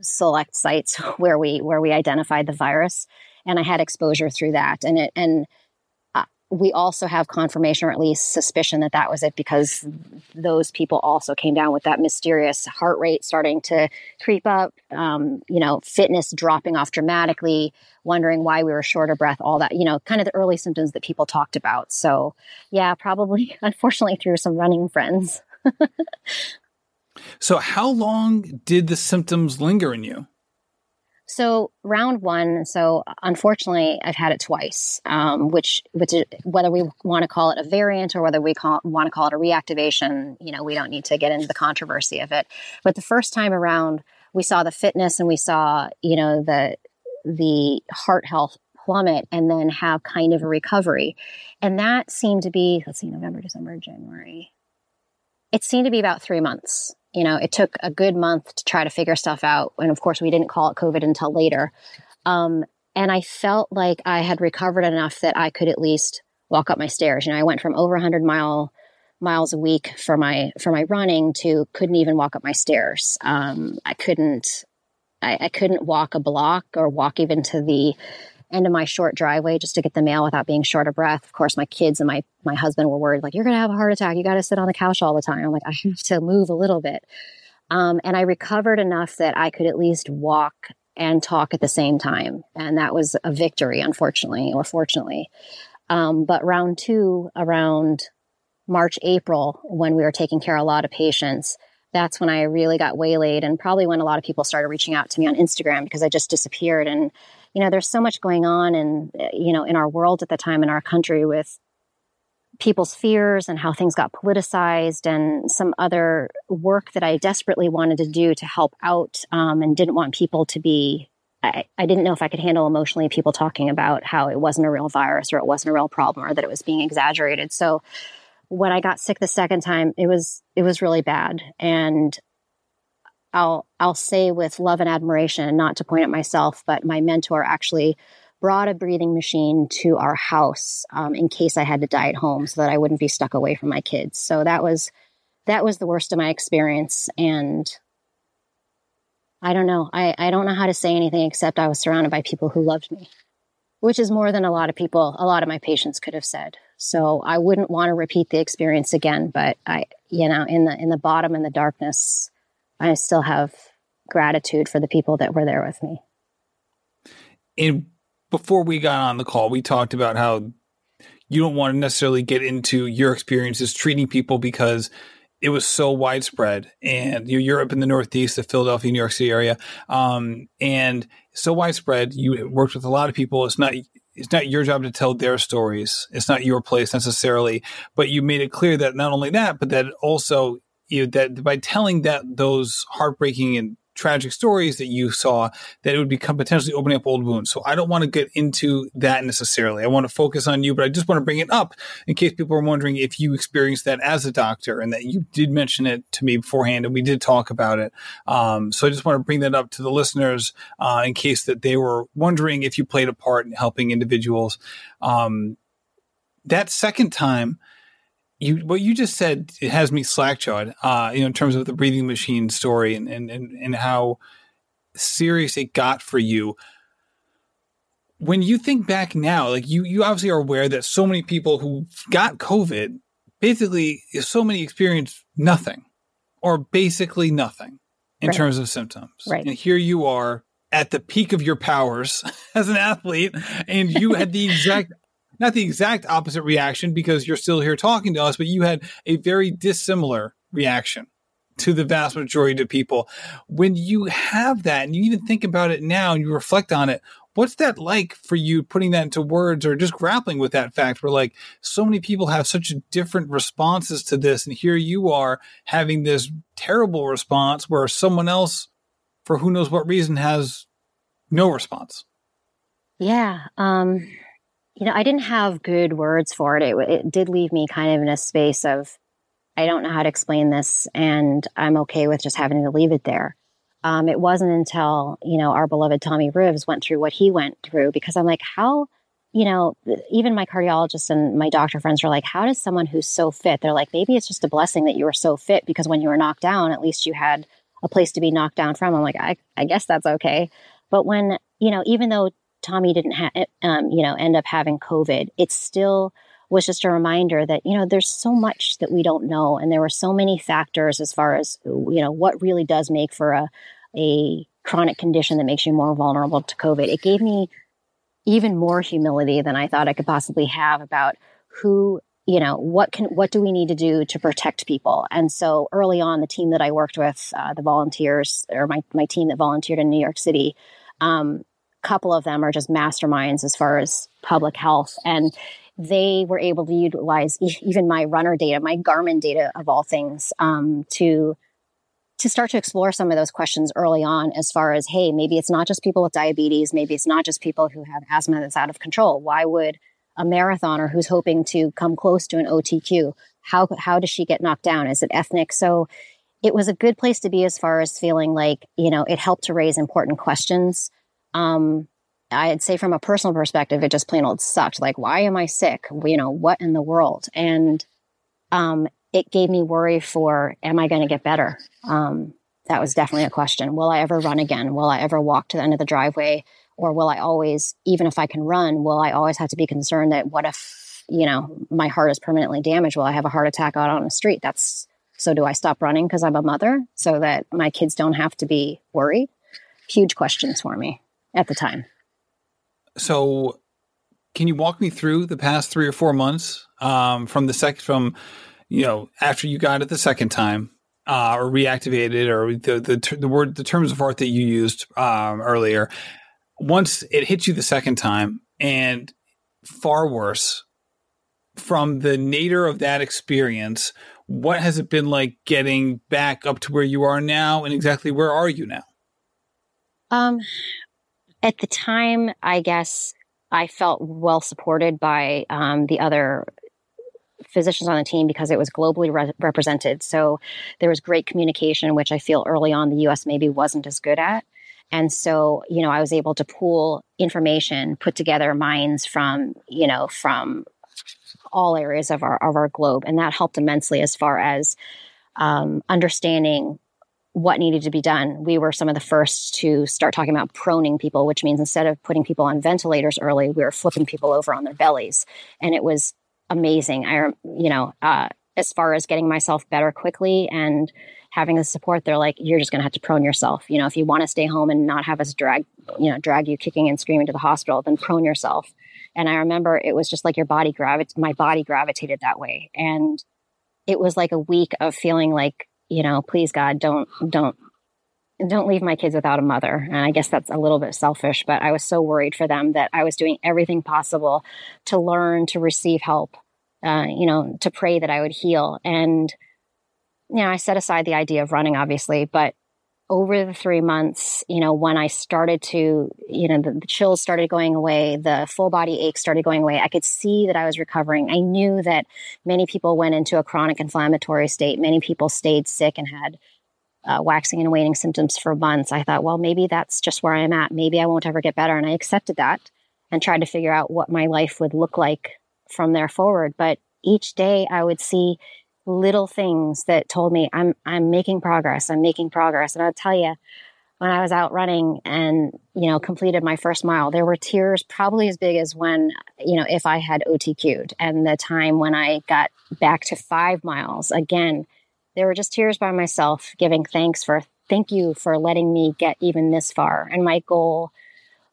select sites where we where we identified the virus and i had exposure through that. And it and we also have confirmation or at least suspicion that that was it because those people also came down with that mysterious heart rate starting to creep up um, you know fitness dropping off dramatically wondering why we were short of breath all that you know kind of the early symptoms that people talked about so yeah probably unfortunately through some running friends So, how long did the symptoms linger in you? So round one. So unfortunately, I've had it twice. Um, which, which, whether we want to call it a variant or whether we call, want to call it a reactivation, you know, we don't need to get into the controversy of it. But the first time around, we saw the fitness and we saw, you know, the the heart health plummet and then have kind of a recovery. And that seemed to be, let's see, November, December, January. It seemed to be about three months you know, it took a good month to try to figure stuff out. And of course, we didn't call it COVID until later. Um, and I felt like I had recovered enough that I could at least walk up my stairs. You know, I went from over 100 mile miles a week for my for my running to couldn't even walk up my stairs. Um, I couldn't I, I couldn't walk a block or walk even to the end of my short driveway just to get the mail without being short of breath. Of course, my kids and my my husband were worried, like, you're to have a heart attack. You got to sit on the couch all the time. I'm like, I have to move a little bit. Um, and I recovered enough that I could at least walk and talk at the same time. And that was a victory, unfortunately, or fortunately. Um, but round two, around March, April, when we were taking care of a lot of patients, that's when I really got waylaid and probably when a lot of people started reaching out to me on Instagram because I just disappeared. And, you know, there's so much going on and, you know, in our world at the time in our country with people's fears and how things got politicized and some other work that I desperately wanted to do to help out um, and didn't want people to be. I, I didn't know if I could handle emotionally people talking about how it wasn't a real virus or it wasn't a real problem or that it was being exaggerated. So when I got sick the second time, it was it was really bad. And I'll I'll say with love and admiration, not to point at myself, but my mentor actually brought a breathing machine to our house um, in case I had to die at home, so that I wouldn't be stuck away from my kids. So that was that was the worst of my experience, and I don't know. I, I don't know how to say anything except I was surrounded by people who loved me, which is more than a lot of people, a lot of my patients could have said. So I wouldn't want to repeat the experience again, but I, you know, in the in the bottom in the darkness, I still have gratitude for the people that were there with me. And before we got on the call, we talked about how you don't want to necessarily get into your experiences treating people because it was so widespread and you are up in the Northeast, the Philadelphia, New York City area. Um, and so widespread, you worked with a lot of people. It's not, it's not your job to tell their stories. It's not your place necessarily, but you made it clear that not only that, but that also you know, that by telling that those heartbreaking and tragic stories that you saw that it would become potentially opening up old wounds. So I don't want to get into that necessarily. I want to focus on you, but I just want to bring it up in case people are wondering if you experienced that as a doctor and that you did mention it to me beforehand and we did talk about it. Um, so I just want to bring that up to the listeners uh, in case that they were wondering if you played a part in helping individuals. Um, that second time, you what you just said it has me slack-jawed uh, you know in terms of the breathing machine story and, and and and how serious it got for you. When you think back now like you you obviously are aware that so many people who got covid basically so many experienced nothing or basically nothing in right. terms of symptoms. Right. And here you are at the peak of your powers as an athlete and you had the exact not the exact opposite reaction because you're still here talking to us, but you had a very dissimilar reaction to the vast majority of people. When you have that and you even think about it now and you reflect on it, what's that like for you putting that into words or just grappling with that fact where like so many people have such different responses to this and here you are having this terrible response where someone else for who knows what reason has no response yeah um you know, I didn't have good words for it. it. It did leave me kind of in a space of, I don't know how to explain this, and I'm okay with just having to leave it there. Um, it wasn't until, you know, our beloved Tommy Rivs went through what he went through because I'm like, how, you know, even my cardiologist and my doctor friends are like, how does someone who's so fit, they're like, maybe it's just a blessing that you were so fit because when you were knocked down, at least you had a place to be knocked down from. I'm like, I, I guess that's okay. But when, you know, even though Tommy didn't have, um, you know, end up having COVID, it still was just a reminder that, you know, there's so much that we don't know. And there were so many factors as far as, you know, what really does make for a, a chronic condition that makes you more vulnerable to COVID. It gave me even more humility than I thought I could possibly have about who you know what can what do we need to do to protect people and so early on the team that i worked with uh, the volunteers or my, my team that volunteered in new york city um, couple of them are just masterminds as far as public health and they were able to utilize e- even my runner data my garmin data of all things um, to to start to explore some of those questions early on as far as hey maybe it's not just people with diabetes maybe it's not just people who have asthma that's out of control why would a marathoner who's hoping to come close to an OTQ. How how does she get knocked down? Is it ethnic? So it was a good place to be as far as feeling like you know it helped to raise important questions. Um, I'd say from a personal perspective, it just plain old sucked. Like, why am I sick? You know, what in the world? And um, it gave me worry for, am I going to get better? Um, that was definitely a question. Will I ever run again? Will I ever walk to the end of the driveway? Or will I always, even if I can run, will I always have to be concerned that what if, you know, my heart is permanently damaged? Will I have a heart attack out on the street? That's so do I stop running because I'm a mother so that my kids don't have to be worried? Huge questions for me at the time. So, can you walk me through the past three or four months um, from the second, from, you know, after you got it the second time uh, or reactivated or the, the, the word, the terms of art that you used um, earlier once it hits you the second time and far worse from the nadir of that experience what has it been like getting back up to where you are now and exactly where are you now um at the time i guess i felt well supported by um, the other physicians on the team because it was globally re- represented. So there was great communication which i feel early on the us maybe wasn't as good at. And so, you know, I was able to pool information, put together minds from, you know, from all areas of our of our globe, and that helped immensely as far as um, understanding what needed to be done. We were some of the first to start talking about proning people, which means instead of putting people on ventilators early, we were flipping people over on their bellies, and it was amazing. I, you know, uh, as far as getting myself better quickly and having the support, they're like, you're just going to have to prone yourself. You know, if you want to stay home and not have us drag, you know, drag you kicking and screaming to the hospital, then prone yourself. And I remember it was just like your body gravitated, my body gravitated that way. And it was like a week of feeling like, you know, please God, don't, don't, don't leave my kids without a mother. And I guess that's a little bit selfish, but I was so worried for them that I was doing everything possible to learn to receive help, uh, you know, to pray that I would heal. And, you know, I set aside the idea of running, obviously, but over the three months, you know, when I started to, you know, the, the, chills started going away, the full body ache started going away, I could see that I was recovering. I knew that many people went into a chronic inflammatory state. Many people stayed sick and had uh, waxing and waning symptoms for months. I thought, well, maybe that's just where I'm at. Maybe I won't ever get better. And I accepted that and tried to figure out what my life would look like from there forward. But each day I would see little things that told me I'm I'm making progress. I'm making progress. And I'll tell you, when I was out running and you know completed my first mile, there were tears probably as big as when you know if I had OTQ'd. And the time when I got back to five miles again, there were just tears by myself, giving thanks for thank you for letting me get even this far. And my goal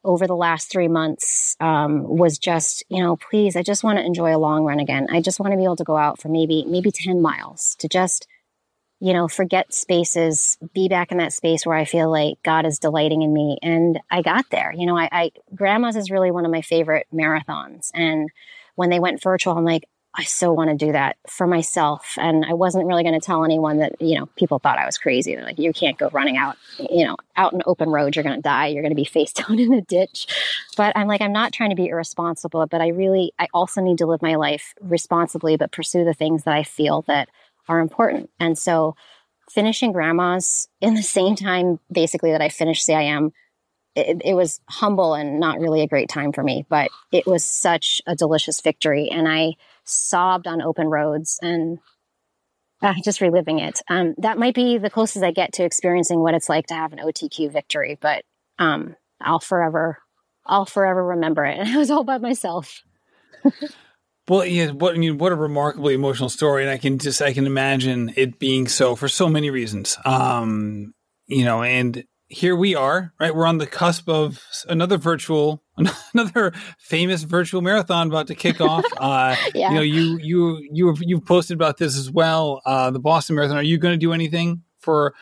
over the last three months um, was just, you know, please, I just want to enjoy a long run again. I just want to be able to go out for maybe, maybe 10 miles to just, you know, forget spaces, be back in that space where I feel like God is delighting in me. And I got there. You know, I, I grandma's is really one of my favorite marathons. And when they went virtual, I'm like, I so want to do that for myself. And I wasn't really going to tell anyone that, you know, people thought I was crazy. They're like, you can't go running out, you know, out in open road. You're going to die. You're going to be face down in a ditch. But I'm like, I'm not trying to be irresponsible, but I really, I also need to live my life responsibly, but pursue the things that I feel that are important. And so finishing grandma's in the same time, basically, that I finished CIM it, it, was humble and not really a great time for me, but it was such a delicious victory. And I sobbed on open roads and uh, just reliving it. Um, that might be the closest I get to experiencing what it's like to have an OTQ victory, but um, I'll forever, I'll forever remember it. And I was all by myself. well, yeah, what I mean, what a remarkably emotional story, and I can just I can imagine it being so for so many reasons. Um, you know, and here we are, right? We're on the cusp of another virtual another famous virtual marathon about to kick off. Uh, yeah. You know, you you you you've posted about this as well. Uh, the Boston Marathon. Are you going to do anything for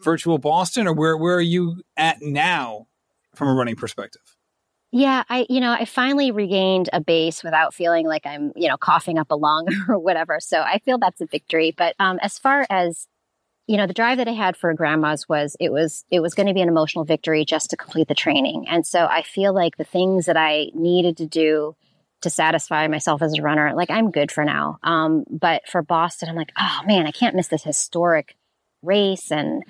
virtual Boston, or where where are you at now from a running perspective? Yeah, I you know I finally regained a base without feeling like I'm you know coughing up a lung or whatever. So I feel that's a victory. But um, as far as you know the drive that i had for grandma's was it was it was going to be an emotional victory just to complete the training. And so i feel like the things that i needed to do to satisfy myself as a runner like i'm good for now. Um, but for boston i'm like oh man i can't miss this historic race and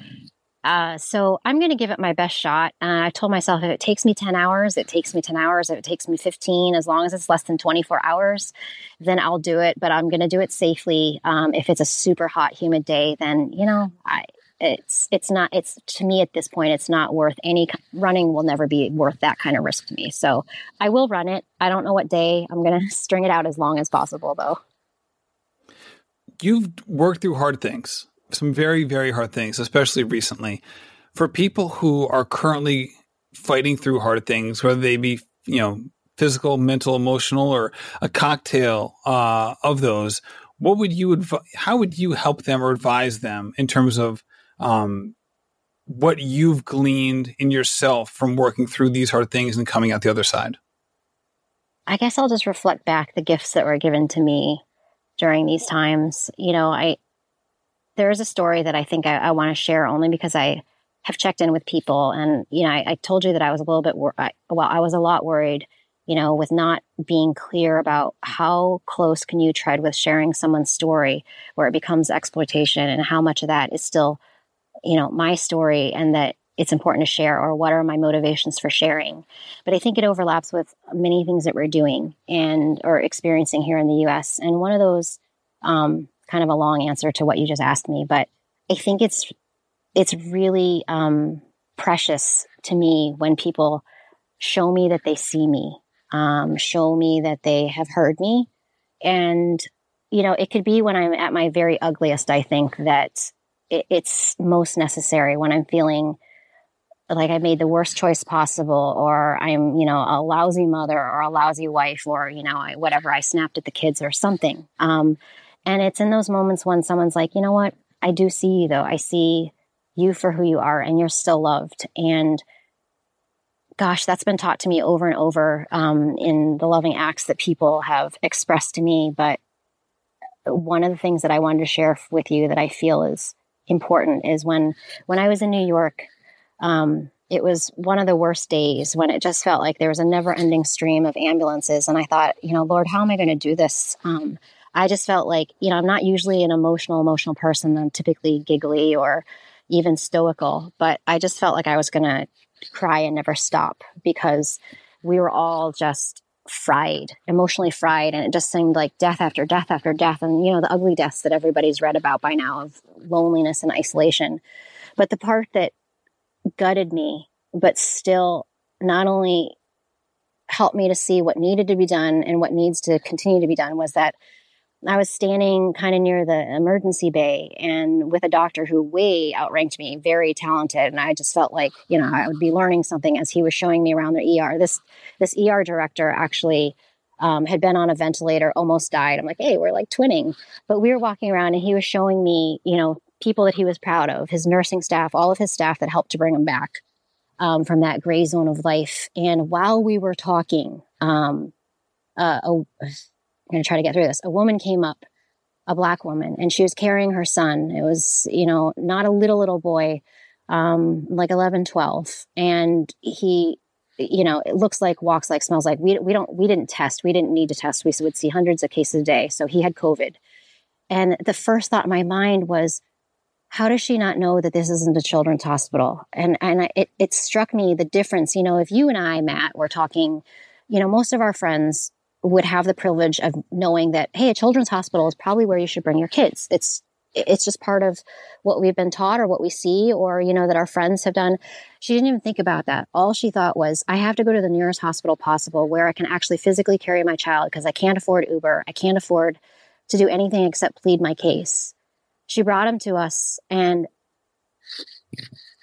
uh, so I'm going to give it my best shot. Uh, I told myself if it takes me 10 hours, it takes me 10 hours. If it takes me 15, as long as it's less than 24 hours, then I'll do it. But I'm going to do it safely. Um, if it's a super hot, humid day, then, you know, I, it's, it's not, it's to me at this point, it's not worth any running will never be worth that kind of risk to me. So I will run it. I don't know what day I'm going to string it out as long as possible though. You've worked through hard things some very, very hard things, especially recently. For people who are currently fighting through hard things, whether they be, you know, physical, mental, emotional, or a cocktail uh, of those, what would you adv- how would you help them or advise them in terms of um, what you've gleaned in yourself from working through these hard things and coming out the other side? I guess I'll just reflect back the gifts that were given to me during these times. You know, I there is a story that I think I, I want to share only because I have checked in with people. And, you know, I, I told you that I was a little bit, wor- I, well, I was a lot worried, you know, with not being clear about how close can you tread with sharing someone's story where it becomes exploitation and how much of that is still, you know, my story and that it's important to share or what are my motivations for sharing. But I think it overlaps with many things that we're doing and or experiencing here in the US. And one of those, um, kind of a long answer to what you just asked me, but I think it's it's really um, precious to me when people show me that they see me, um, show me that they have heard me, and you know, it could be when I'm at my very ugliest. I think that it, it's most necessary when I'm feeling like I made the worst choice possible, or I'm, you know, a lousy mother or a lousy wife, or, you know, I, whatever, I snapped at the kids or something. Um, and it's in those moments when someone's like, you know what? I do see you though. I see you for who you are and you're still loved. And gosh, that's been taught to me over and over um, in the loving acts that people have expressed to me. But one of the things that I wanted to share with you that I feel is important is when when I was in New York, um, it was one of the worst days when it just felt like there was a never ending stream of ambulances, and I thought, you know, Lord, how am I going to do this? Um, I just felt like, you know, I'm not usually an emotional, emotional person. I'm typically giggly or even stoical, but I just felt like I was going to cry and never stop because we were all just fried, emotionally fried. And it just seemed like death after death after death. And, you know, the ugly deaths that everybody's read about by now of loneliness and isolation. But the part that gutted me, but still not only helped me to see what needed to be done and what needs to continue to be done was that I was standing kind of near the emergency bay and with a doctor who way outranked me, very talented. And I just felt like, you know, I would be learning something as he was showing me around the ER. This, this ER director actually um, had been on a ventilator, almost died. I'm like, hey, we're like twinning. But we were walking around and he was showing me, you know, people that he was proud of, his nursing staff, all of his staff that helped to bring him back um, from that gray zone of life. And while we were talking, um, uh, a, going to try to get through this. A woman came up, a black woman, and she was carrying her son. It was, you know, not a little, little boy, um, like 11, 12. And he, you know, it looks like, walks like, smells like. We, we don't, we didn't test. We didn't need to test. We would see hundreds of cases a day. So he had COVID. And the first thought in my mind was, how does she not know that this isn't a children's hospital? And and it it struck me the difference. You know, if you and I, Matt, were talking, you know, most of our friends would have the privilege of knowing that, hey, a children's hospital is probably where you should bring your kids. It's it's just part of what we've been taught or what we see or you know that our friends have done. She didn't even think about that. All she thought was i have to go to the nearest hospital possible where i can actually physically carry my child because i can't afford uber. I can't afford to do anything except plead my case. She brought him to us and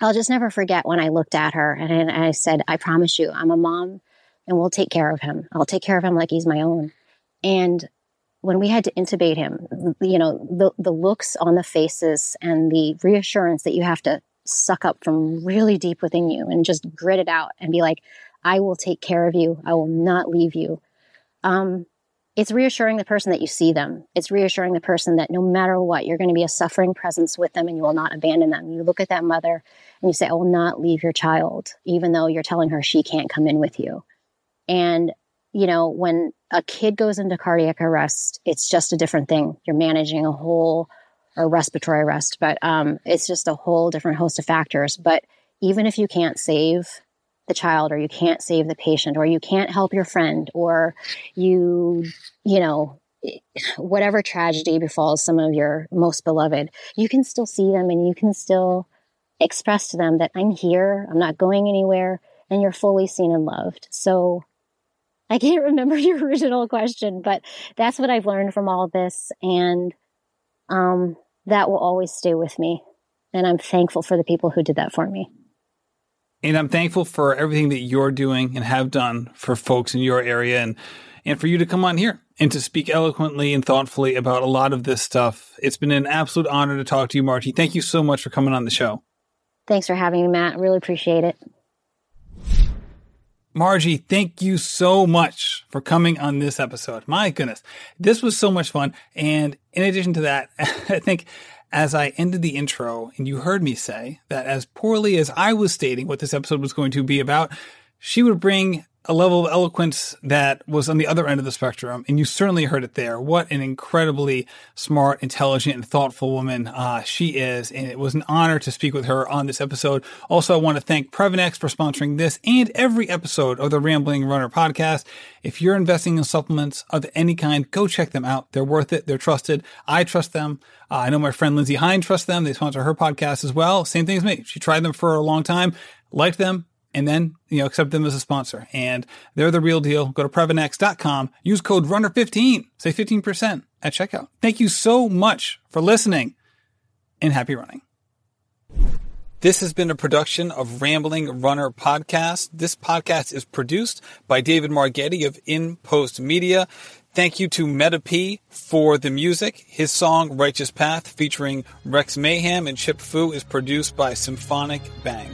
i'll just never forget when i looked at her and i said i promise you i'm a mom and we'll take care of him. I'll take care of him like he's my own. And when we had to intubate him, you know, the, the looks on the faces and the reassurance that you have to suck up from really deep within you and just grit it out and be like, I will take care of you. I will not leave you. Um, it's reassuring the person that you see them. It's reassuring the person that no matter what, you're going to be a suffering presence with them and you will not abandon them. You look at that mother and you say, I will not leave your child, even though you're telling her she can't come in with you. And, you know, when a kid goes into cardiac arrest, it's just a different thing. You're managing a whole or respiratory arrest, but um, it's just a whole different host of factors. But even if you can't save the child or you can't save the patient or you can't help your friend or you, you know, whatever tragedy befalls some of your most beloved, you can still see them and you can still express to them that I'm here, I'm not going anywhere, and you're fully seen and loved. So I can't remember your original question, but that's what I've learned from all of this. And um, that will always stay with me. And I'm thankful for the people who did that for me. And I'm thankful for everything that you're doing and have done for folks in your area and, and for you to come on here and to speak eloquently and thoughtfully about a lot of this stuff. It's been an absolute honor to talk to you, Margi. Thank you so much for coming on the show. Thanks for having me, Matt. Really appreciate it. Margi, thank you so much for coming on this episode. My goodness, this was so much fun. And in addition to that, I think as I ended the intro and you heard me say that as poorly as I was stating what this episode was going to be about, she would bring a level of eloquence that was on the other end of the spectrum, and you certainly heard it there. What an incredibly smart, intelligent, and thoughtful woman uh, she is, and it was an honor to speak with her on this episode. Also, I want to thank Previnex for sponsoring this and every episode of the Rambling Runner podcast. If you're investing in supplements of any kind, go check them out. They're worth it. They're trusted. I trust them. Uh, I know my friend Lindsey Hein trusts them. They sponsor her podcast as well. Same thing as me. She tried them for a long time, liked them, and then you know accept them as a sponsor and they're the real deal go to previnex.com use code runner15 say 15% at checkout thank you so much for listening and happy running this has been a production of Rambling Runner Podcast. This podcast is produced by David Margetti of In Post Media. Thank you to Meta P for the music. His song Righteous Path featuring Rex Mayhem and Chip Fu is produced by Symphonic Bang.